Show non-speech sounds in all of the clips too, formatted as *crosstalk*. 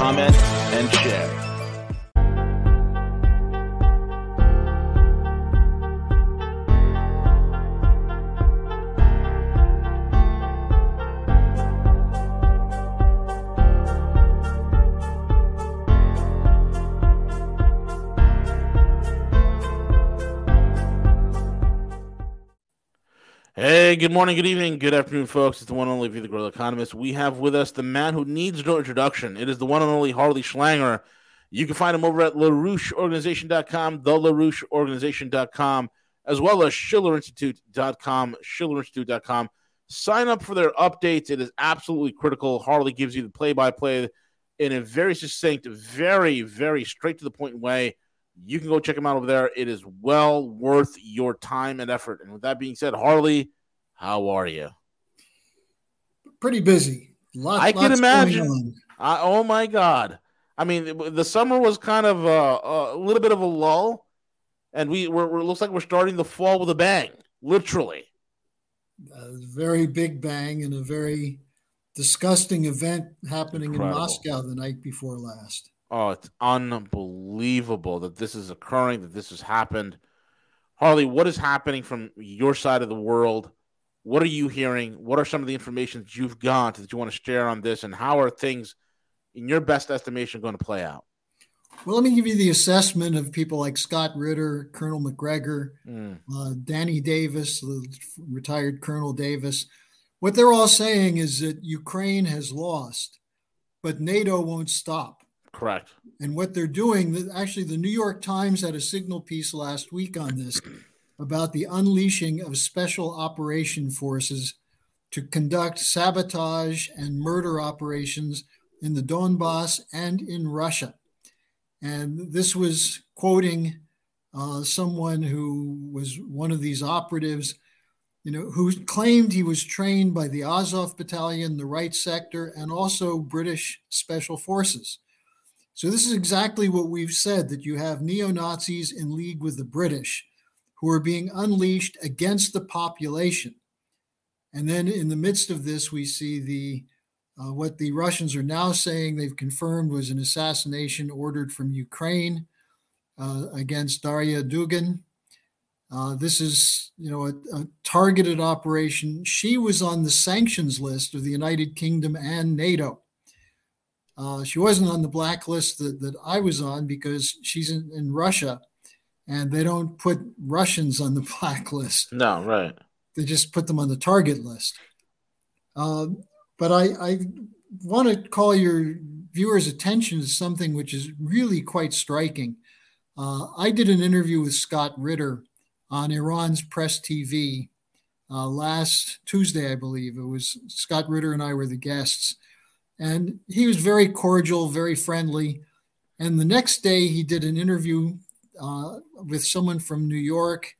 comment, and share. Good morning, good evening, good afternoon, folks. It's the one and only V the Guerrilla Economist. We have with us the man who needs no introduction. It is the one and only Harley Schlanger. You can find him over at LaRoucheOrganization.com, the LaRoucheOrganization.com, as well as SchillerInstitute.com, SchillerInstitute.com. Sign up for their updates. It is absolutely critical. Harley gives you the play by play in a very succinct, very, very straight to the point way. You can go check him out over there. It is well worth your time and effort. And with that being said, Harley, how are you? Pretty busy. Lot, I can imagine. I, oh my god! I mean, the summer was kind of uh, a little bit of a lull, and we we're, we're looks like we're starting the fall with a bang, literally. A very big bang and a very disgusting event happening Incredible. in Moscow the night before last. Oh, it's unbelievable that this is occurring, that this has happened. Harley, what is happening from your side of the world? What are you hearing? What are some of the information that you've got that you want to share on this? And how are things, in your best estimation, going to play out? Well, let me give you the assessment of people like Scott Ritter, Colonel Macgregor, mm. uh, Danny Davis, the retired Colonel Davis. What they're all saying is that Ukraine has lost, but NATO won't stop. Correct. And what they're doing, actually, the New York Times had a signal piece last week on this about the unleashing of special operation forces to conduct sabotage and murder operations in the Donbass and in Russia. And this was quoting uh, someone who was one of these operatives, you know, who claimed he was trained by the Azov Battalion, the Right Sector, and also British Special Forces. So this is exactly what we've said that you have neo Nazis in league with the British who are being unleashed against the population. And then in the midst of this, we see the uh, what the Russians are now saying they've confirmed was an assassination ordered from Ukraine uh, against Daria Dugin. Uh, this is, you know, a, a, targeted operation. She was on the sanctions list of the United Kingdom and NATO. Uh, she wasn't on the blacklist that, that I was on because she's in, in Russia and they don't put Russians on the *laughs* blacklist. No, right. They just put them on the target list. Uh, but I, I want to call your viewers' attention to something which is really quite striking. Uh, I did an interview with Scott Ritter on Iran's Press TV uh, last Tuesday, I believe. It was Scott Ritter and I were the guests. And he was very cordial, very friendly. And the next day, he did an interview uh, with someone from New York,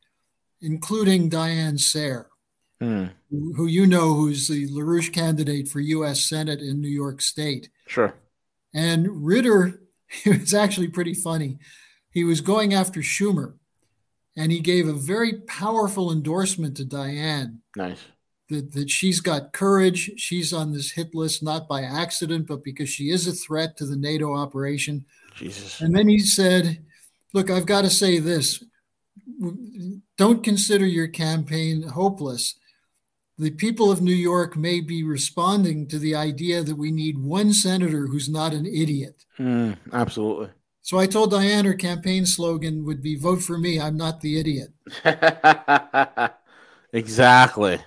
including Diane Sare, hmm. who, who, you know, who's the LaRouche candidate for U.S. Senate in New York State. Sure. And Ritter, *laughs* it was actually pretty funny. He was going after Schumer, and he gave a very powerful endorsement to Diane. Nice that, that she's got courage. She's on this hit list not by accident, but because she is a threat to the NATO operation. Jesus. And then he said, Look, I've got to say this don't consider your campaign hopeless. The people of New York may be responding to the idea that we need one senator who's not an idiot. Mm, absolutely. So I told Diane her campaign slogan would be vote for me, I'm not the idiot. *laughs* exactly.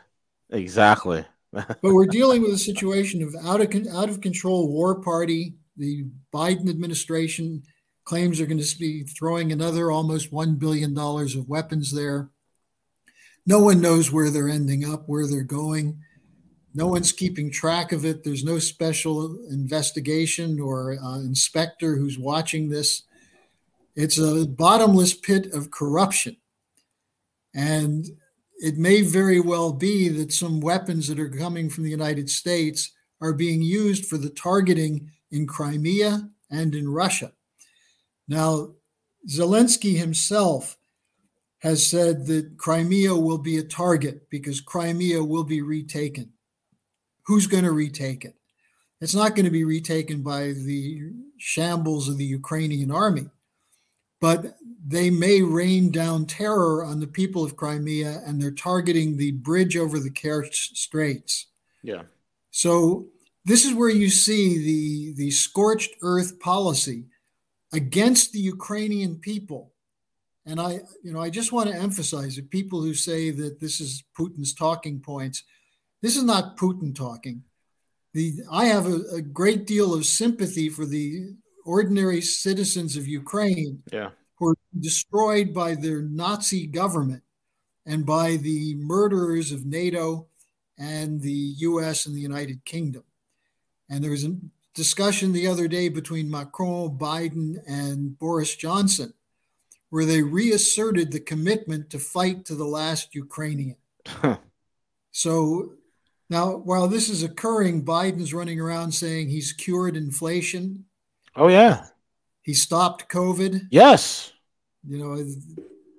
Exactly. but we're dealing with a situation of out of out of control war party. The Biden administration claims they're going to be throwing another almost one billion dollars of weapons there. No one knows where they're ending up, where they're going. no one's keeping track of it. There's no special investigation or uh, inspector who's watching this. It's a bottomless pit of corruption. And it may very well be that some weapons that are coming from the United States are being used for the targeting in Crimea and in Russia. Now, Zelensky himself has said that Crimea will be a target because Crimea will be retaken. Who's going to retake it? It's not going to be retaken by the shambles of the Ukrainian army, but they may rain down terror on the people of Crimea and they're targeting the bridge over the Kerch Straits. Yeah. So this is where you see the, the scorched earth policy against the Ukrainian people and I, you know, I just want to emphasize that people who say that this is Putin's talking points, this is not Putin talking. The I have a, a great deal of sympathy for the ordinary citizens of Ukraine yeah. who are destroyed by their Nazi government and by the murderers of NATO and the US and the United Kingdom. And there was a discussion the other day between Macron, Biden, and Boris Johnson where they reasserted the commitment to fight to the last Ukrainian. so now, while this is occurring, Biden's running around saying he's cured inflation. Oh, yeah. He stopped COVID. Yes. You know,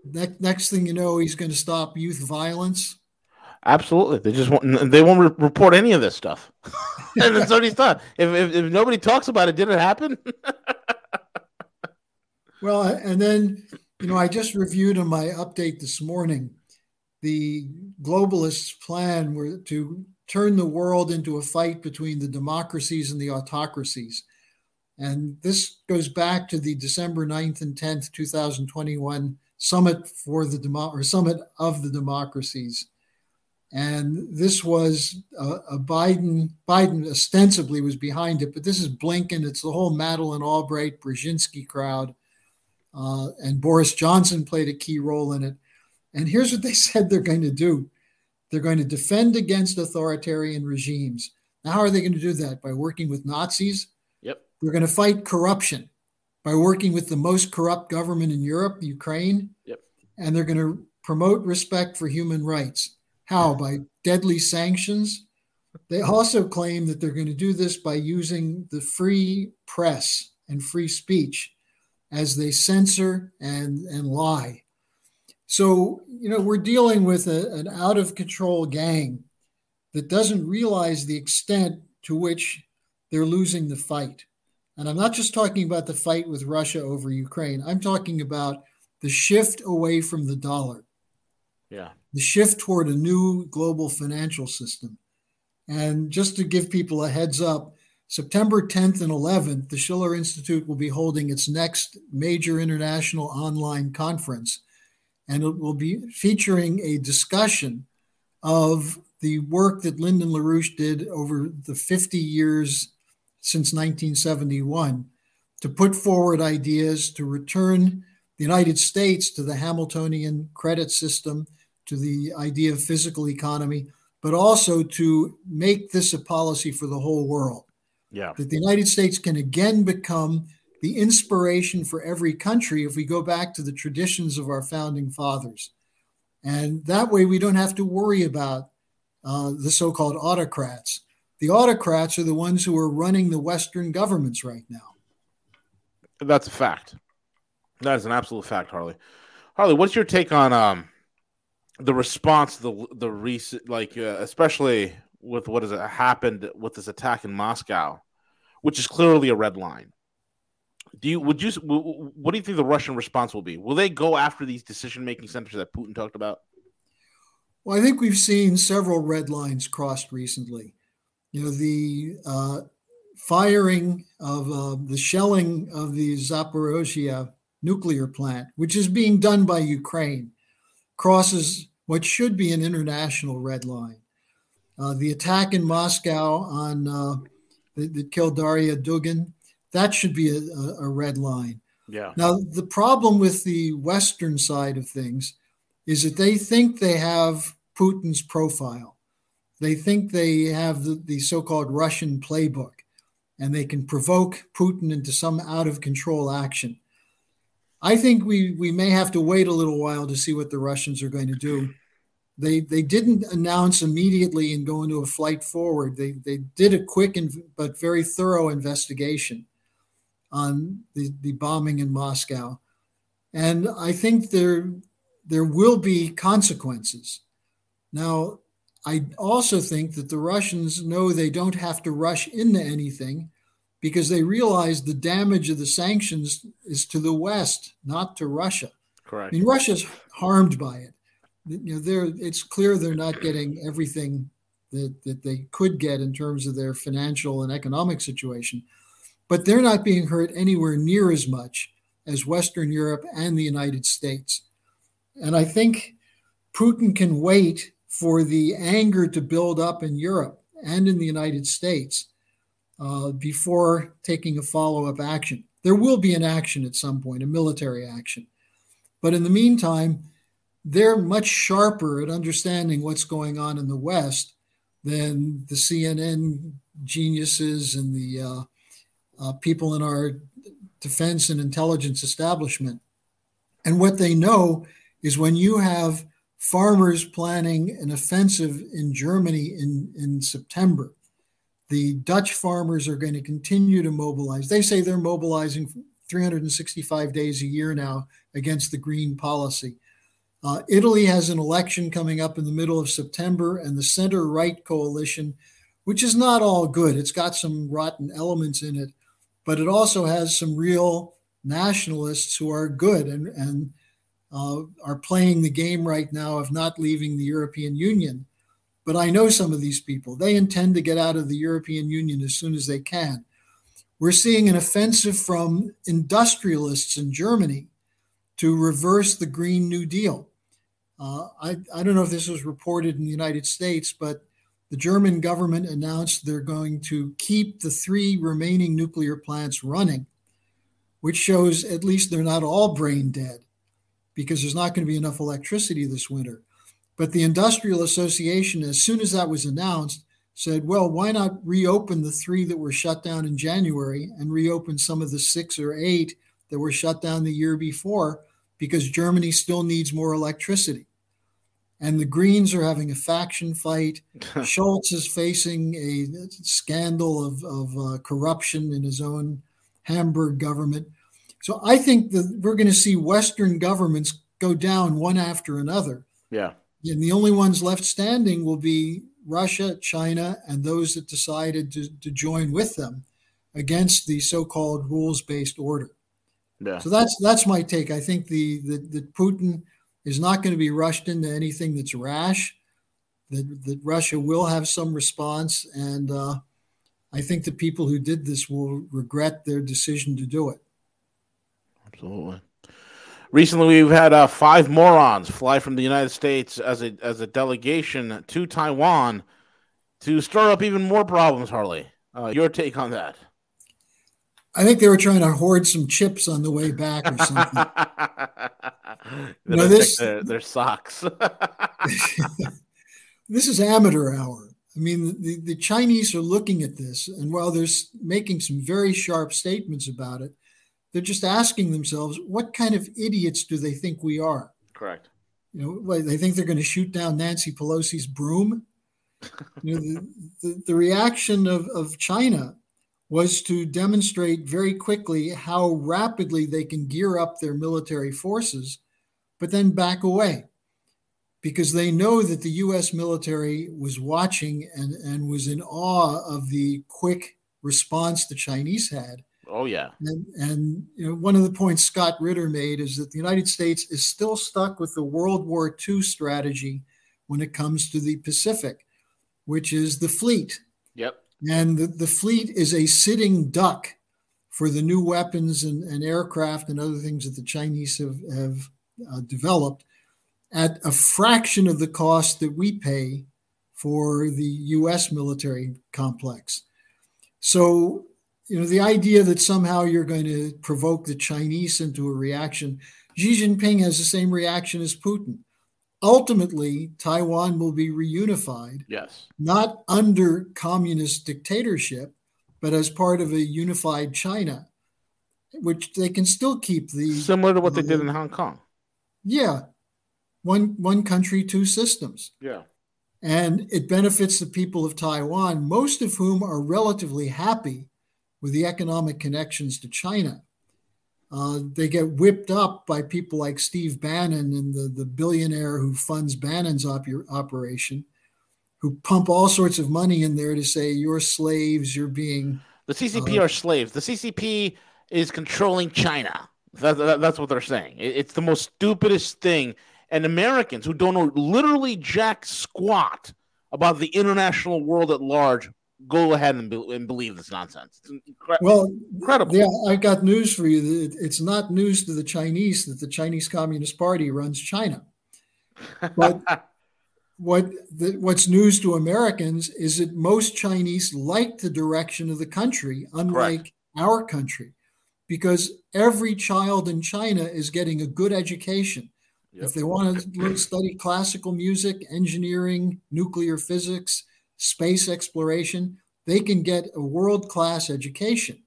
next, next thing you know, he's going to stop youth violence. Absolutely. They just won't, they won't re- report any of this stuff. *laughs* and what he's done. If, if, if nobody talks about it, did it happen? *laughs* well, and then you know, I just reviewed in my update this morning the globalists' plan were to turn the world into a fight between the democracies and the autocracies. And this goes back to the December 9th and 10th, 2021 summit for the demo- or summit of the democracies. And this was a, a Biden, Biden ostensibly was behind it, but this is Blinken. It's the whole Madeleine Albright, Brzezinski crowd uh, and Boris Johnson played a key role in it. And here's what they *laughs* said they're going to do they're going to defend against authoritarian regimes. Now, how are they going to do that? By working with Nazis? Yep. They're going to fight corruption by working with the most corrupt government in Europe, Ukraine. Yep. And they're going to promote respect for human rights. How? By deadly sanctions. They also claim that they're going to do this by using the free press and free speech as they censor and, and lie. So, you know, we're dealing with a, an out of control gang that doesn't realize the extent to which they're losing the fight. And I'm not just talking about the fight with Russia over Ukraine, I'm talking about the shift away from the dollar. Yeah. The shift toward a new global financial system. And just to give people a heads up, September 10th and 11th, the Schiller Institute will be holding its next major international online conference, and it will be featuring a discussion of the work that Lyndon LaRouche did over the 50 years since 1971 to put forward ideas to return the United States to the Hamiltonian credit system, to the idea of physical economy, but also to make this a policy for the whole world. Yeah. That the United States can again become the inspiration for every country if we go back to the traditions of our founding fathers. And that way we don't have to worry about uh, the so called autocrats. The autocrats are the ones who are running the Western governments right now. That's a fact. That is an absolute fact, Harley. Harley, what's your take on um, the response, the the recent, like uh, especially with what has happened with this attack in Moscow, which is clearly a red line. Do you would you what do you think the Russian response will be? Will they go after these decision making centers that Putin talked about? Well, I think we've seen several red lines crossed recently. You know, the uh, firing of uh, the shelling of the Zaporozhia nuclear plant, which is being done by Ukraine, crosses what should be an international red line. Uh, the attack in Moscow on uh, that, that, killed Daria Dugin, that should be a, a, red line. Yeah. Now, the problem with the Western side of things is that they think they have Putin's profile. They think they have the, the so called Russian playbook and they can provoke Putin into some out of control action. I think we, we may have to wait a little while to see what the Russians are going to do. They, they didn't announce immediately and go into a flight forward. They, they did a quick and, but very thorough investigation on the, the bombing in Moscow. And I think there, there will be consequences. Now, I also think that the Russians know they don't have to rush into anything because they realize the damage of the sanctions is to the West, not to Russia. Correct. I mean, Russia's harmed by it. You know, they're, it's clear they're not getting everything that, that they could get in terms of their financial and economic situation, but they're not being hurt anywhere near as much as Western Europe and the United States. And I think Putin can wait for the anger to build up in Europe and in the United States uh, before taking a follow up action. There will be an action at some point, a military action. But in the meantime, they're much sharper at understanding what's going on in the West than the CNN geniuses and the uh, uh, people in our defense and intelligence establishment. And what they know is when you have farmers planning an offensive in Germany in, in September. The Dutch farmers are going to continue to mobilize. They say they're mobilizing 365 days a year now against the green policy. Uh, Italy has an election coming up in the middle of September, and the center right coalition, which is not all good, it's got some rotten elements in it, but it also has some real nationalists who are good. And, and uh, are playing the game right now of not leaving the European Union. But I know some of these people. They intend to get out of the European Union as soon as they can. We're seeing an offensive from industrialists in Germany to reverse the Green New Deal. Uh, I, I don't know if this was reported in the United States, but the German government announced they're going to keep the three remaining nuclear plants running, which shows at least they're not all brain dead because there's not going to be enough electricity this winter. But the Industrial Association, as soon as that was announced, said, well, why not reopen the three that were shut down in January and reopen some of the six or eight that were shut down the year before because Germany still needs more electricity. And the Greens are having a faction fight. *laughs* Scholz is facing a scandal of, of uh, corruption in his own Hamburg government. So I think that we're going to see Western governments go down one after another. Yeah. And the only ones left standing will be Russia, China, and those that decided to, to join with them against the so-called rules-based order. Yeah. So that's that's my take. I think the that Putin is not going to be rushed into anything that's rash. That that Russia will have some response, and uh, I think the people who did this will regret their decision to do it. Absolutely. Recently, we've had uh, five morons fly from the United States as a as a delegation to Taiwan to stir up even more problems. Harley, uh, your take on that? I think they were trying to hoard some chips on the way back or something. *laughs* know, this their, their socks. *laughs* this is amateur hour. I mean, the, the Chinese are looking at this, and while they're making some very sharp statements about it, they're just asking themselves, what kind of idiots do they think we are? Correct. You know, they think they're going to shoot down Nancy Pelosi's broom. *laughs* you know, the, the, the reaction of, of China was to demonstrate very quickly how rapidly they can gear up their military forces, but then back away because they know that the US military was watching and, and was in awe of the quick response the Chinese had. Oh yeah. And, and you know, one of the points Scott Ritter made is that the United States is still stuck with the World War II strategy when it comes to the Pacific, which is the fleet. Yep. And the, the fleet is a sitting duck for the new weapons and, and aircraft and other things that the Chinese have, have uh, developed at a fraction of the cost that we pay for the US military complex. So you know, the idea that somehow you're going to provoke the Chinese into a reaction. Xi Jinping has the same reaction as Putin. ultimately Taiwan will be reunified. Yes. Not under communist dictatorship, but as part of a unified China, which they can still keep the similar to what they did in Hong Kong. Yeah. One one country, two systems. Yeah. And it benefits the people of Taiwan, most of whom are relatively happy with the economic connections to China. Uh, they get whipped up by people like Steve Bannon and the, the billionaire who funds Bannon's op- operation, who pump all sorts of money in there to say, you're slaves, you're being. The CCP uh, are slaves. The CCP is controlling China. That, that, that's what they're saying. It, it's the most stupidest thing. And Americans who don't know literally jack squat about the international world at large go ahead and, be, and believe this nonsense. Incre- well, incredible. Yeah, I got news for you. It's not news to the Chinese that the Chinese Communist Party runs China. *laughs* But what the, what's news to Americans is that most Chinese like the direction of the country, unlike Correct. our country, because every child in China is getting a good education. Yep. If they want to study classical music, engineering, nuclear physics, space exploration, they can get a world class education.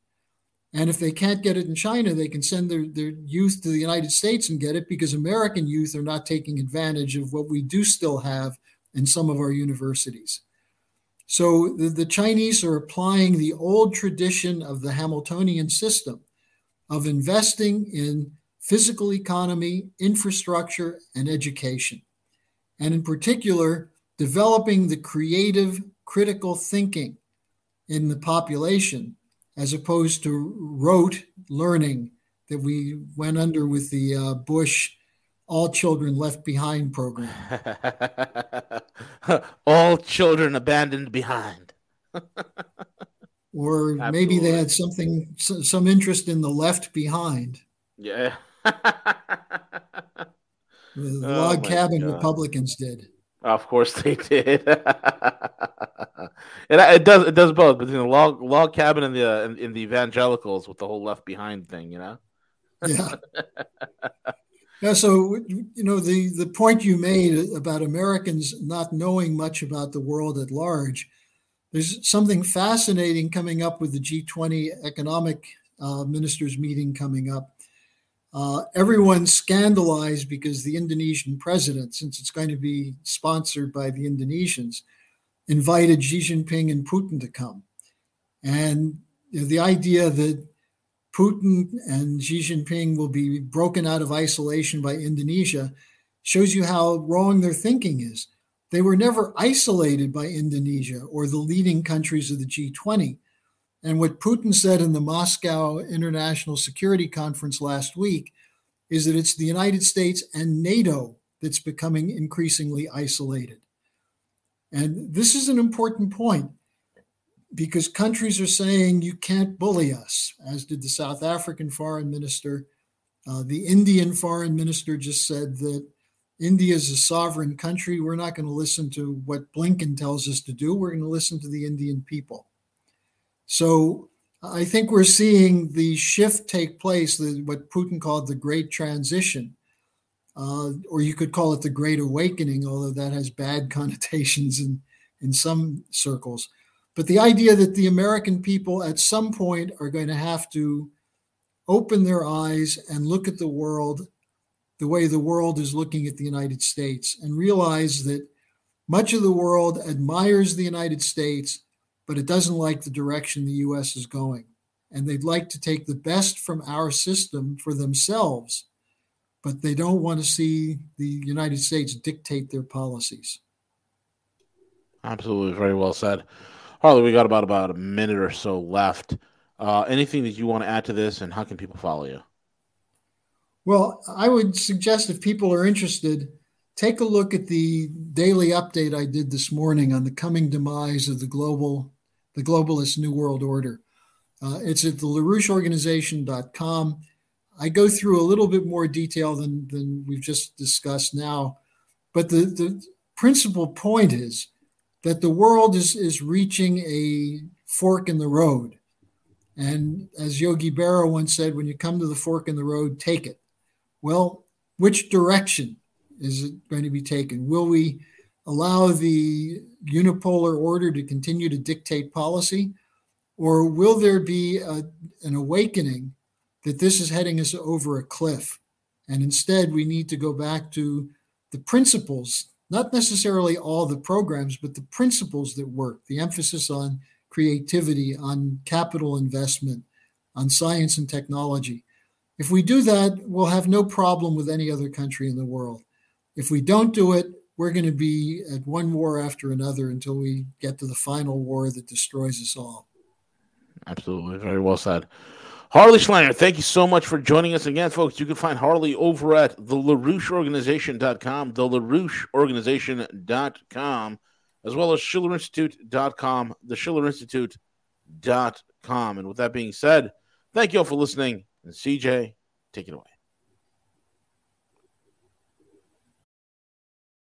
And if they can't get it in China, they can send their, their youth to the United States and get it because American youth are not taking advantage of what we do still have in some of our universities. So the, the Chinese are applying the old tradition of the Hamiltonian system of investing in physical economy, infrastructure, and education. And in particular, developing the creative, critical thinking in the population as opposed to rote learning that we went under with the uh, Bush All Children Left Behind program. *laughs* All children abandoned behind. *laughs* or Absolutely. maybe they had something, some interest in the left behind. Yeah. *laughs* the oh log cabin God. Republicans did. Of course they did. *laughs* it, it does it does both between the log log cabin and the uh, in, in the evangelicals with the whole left behind thing, you know. yeah. *laughs* Yeah. So you know the the point you made about Americans not knowing much about the world at large. There's something fascinating coming up with the G20 economic uh, ministers meeting coming up uh, everyone's scandalized because the Indonesian president, since it's going to be sponsored by the Indonesians, invited Xi Jinping and Putin to come. And you know, the idea that Putin and Xi Jinping will be broken out of isolation by Indonesia shows you how wrong their thinking is. They were never isolated by Indonesia or the leading countries of the G20. And what Putin said in the Moscow International Security Conference last week is that it's the United States and NATO that's becoming increasingly isolated. And this is an important point because countries are saying you can't bully us, as did the South African foreign minister. Uh, the Indian foreign minister just said that India is a sovereign country. We're not going to listen to what Blinken tells us to do. We're going to listen to the Indian people. So I think we're seeing the shift take place, the, what Putin called the Great Transition, uh, or you could call it the Great Awakening, although that has bad *laughs* connotations in, in some circles. But the idea that the American people at some point are going to have to open their eyes and look at the world the way the world is looking at the United States and realize that much of the world admires the United States but it doesn't like the direction the US is going. And they'd like to take the best from our system for themselves, but they don't want to see the United States dictate their policies. Absolutely, very well said. Harley, we got about about a minute or so left. Uh, anything that you want to add to this, and how can people follow you? Well, I would suggest if people are interested, take a look at the daily update I did this morning on the coming demise of the global the Globalist New World Order. Uh, it's at the LaRoucheOrganization.com. I go through a little bit more detail than, than we've just discussed now, but the, the principal point is that the world is, is reaching a fork in the road. And as Yogi Berra once said, when you come to the fork in the road, take it. Well, which direction is it going to be taken? Will we allow the unipolar order to continue to dictate policy? Or will there be a, an awakening that this is heading us over a cliff? And instead, we need to go back to the principles, not necessarily all the programs, but the principles that work, the emphasis on creativity, on capital investment, on science and technology. If we do that, we'll have no problem with any other country in the world. If we don't do it, we're going to be at one war after another until we get to the final war that destroys us all. Absolutely. Very well said. Harley Schlanger, thank you so much for joining us again, folks. You can find Harley over at the LaRoucheOrganization.com, the LaRoucheOrganization.com, as well as SchillerInstitute.com, the SchillerInstitute.com. And with that being said, thank you all for listening. And CJ, take it away.